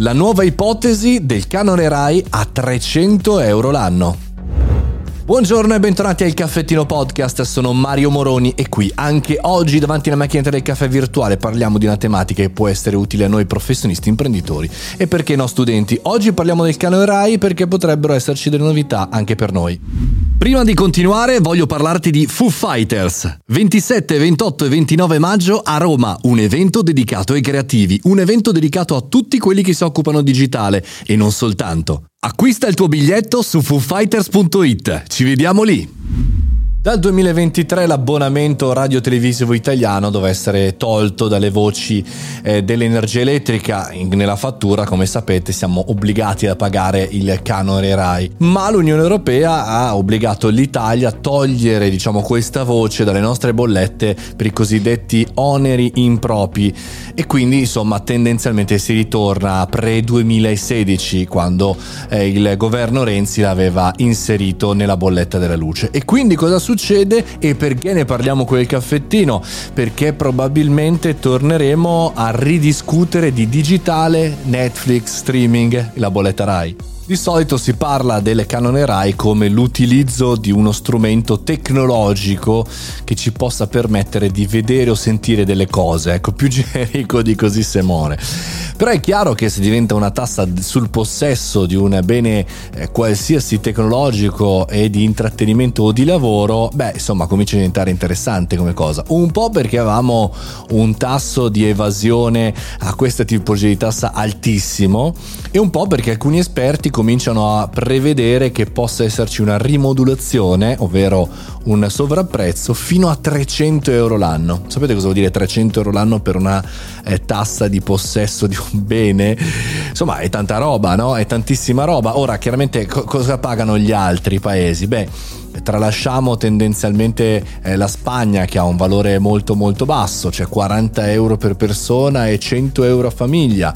La nuova ipotesi del canone RAI a 300 euro l'anno. Buongiorno e bentornati al Caffettino Podcast, sono Mario Moroni e qui anche oggi davanti alla macchinetta del caffè virtuale parliamo di una tematica che può essere utile a noi professionisti imprenditori e perché no studenti. Oggi parliamo del canone RAI perché potrebbero esserci delle novità anche per noi. Prima di continuare voglio parlarti di Foo Fighters. 27, 28 e 29 maggio a Roma, un evento dedicato ai creativi, un evento dedicato a tutti quelli che si occupano digitale e non soltanto. Acquista il tuo biglietto su foofighters.it. Ci vediamo lì. Dal 2023 l'abbonamento radio-televisivo italiano doveva essere tolto dalle voci eh, dell'energia elettrica. Nella fattura, come sapete, siamo obbligati a pagare il canone RAI. Ma l'Unione Europea ha obbligato l'Italia a togliere, diciamo, questa voce dalle nostre bollette per i cosiddetti oneri impropri. E quindi, insomma, tendenzialmente si ritorna a pre-2016, quando eh, il governo Renzi l'aveva inserito nella bolletta della luce. E quindi cosa succede? Succede e perché ne parliamo il caffettino? Perché probabilmente torneremo a ridiscutere di digitale, Netflix, streaming, la bolletta RAI. Di solito si parla delle canone RAI come l'utilizzo di uno strumento tecnologico che ci possa permettere di vedere o sentire delle cose, ecco, più generico di così se muore. Però è chiaro che se diventa una tassa sul possesso di un bene eh, qualsiasi tecnologico e di intrattenimento o di lavoro, beh, insomma, comincia a diventare interessante come cosa. Un po' perché avevamo un tasso di evasione a questa tipologia di tassa altissimo e un po' perché alcuni esperti cominciano a prevedere che possa esserci una rimodulazione, ovvero un sovrapprezzo fino a 300 euro l'anno. Sapete cosa vuol dire 300 euro l'anno per una eh, tassa di possesso di un bene, insomma è tanta roba, no? È tantissima roba. Ora chiaramente co- cosa pagano gli altri paesi? Beh, tralasciamo tendenzialmente eh, la Spagna che ha un valore molto molto basso, cioè 40 euro per persona e 100 euro a famiglia,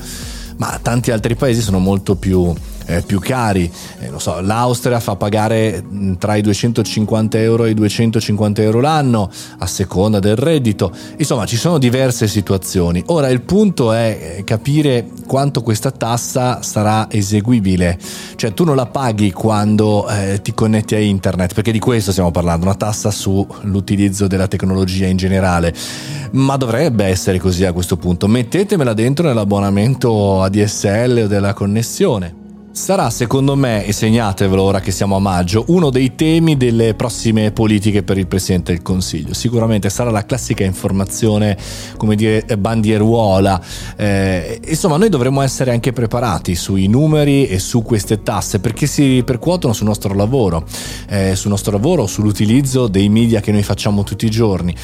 ma tanti altri paesi sono molto più eh, più cari. Eh, so, L'Austria fa pagare tra i 250 euro e i 250 euro l'anno a seconda del reddito. Insomma, ci sono diverse situazioni. Ora il punto è eh, capire quanto questa tassa sarà eseguibile. Cioè tu non la paghi quando eh, ti connetti a internet, perché di questo stiamo parlando, una tassa sull'utilizzo della tecnologia in generale. Ma dovrebbe essere così a questo punto. Mettetemela dentro nell'abbonamento ADSL o della connessione. Sarà secondo me, e segnatevelo ora che siamo a maggio, uno dei temi delle prossime politiche per il Presidente del Consiglio. Sicuramente sarà la classica informazione, come dire, bandieruola. Eh, insomma, noi dovremmo essere anche preparati sui numeri e su queste tasse perché si ripercuotono sul nostro lavoro, eh, sul nostro lavoro, sull'utilizzo dei media che noi facciamo tutti i giorni.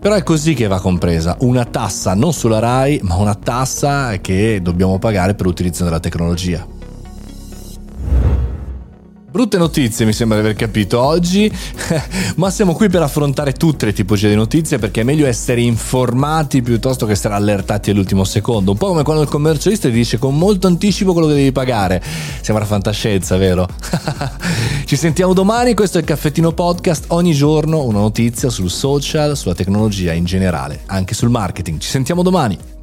Però è così che va compresa, una tassa non sulla RAI, ma una tassa che dobbiamo pagare per l'utilizzo della tecnologia. Brutte notizie mi sembra di aver capito oggi, ma siamo qui per affrontare tutte le tipologie di notizie perché è meglio essere informati piuttosto che essere allertati all'ultimo secondo. Un po' come quando il commercialista ti dice con molto anticipo quello che devi pagare. Sembra fantascienza, vero? Ci sentiamo domani, questo è il Caffettino Podcast, ogni giorno una notizia sul social, sulla tecnologia in generale, anche sul marketing. Ci sentiamo domani.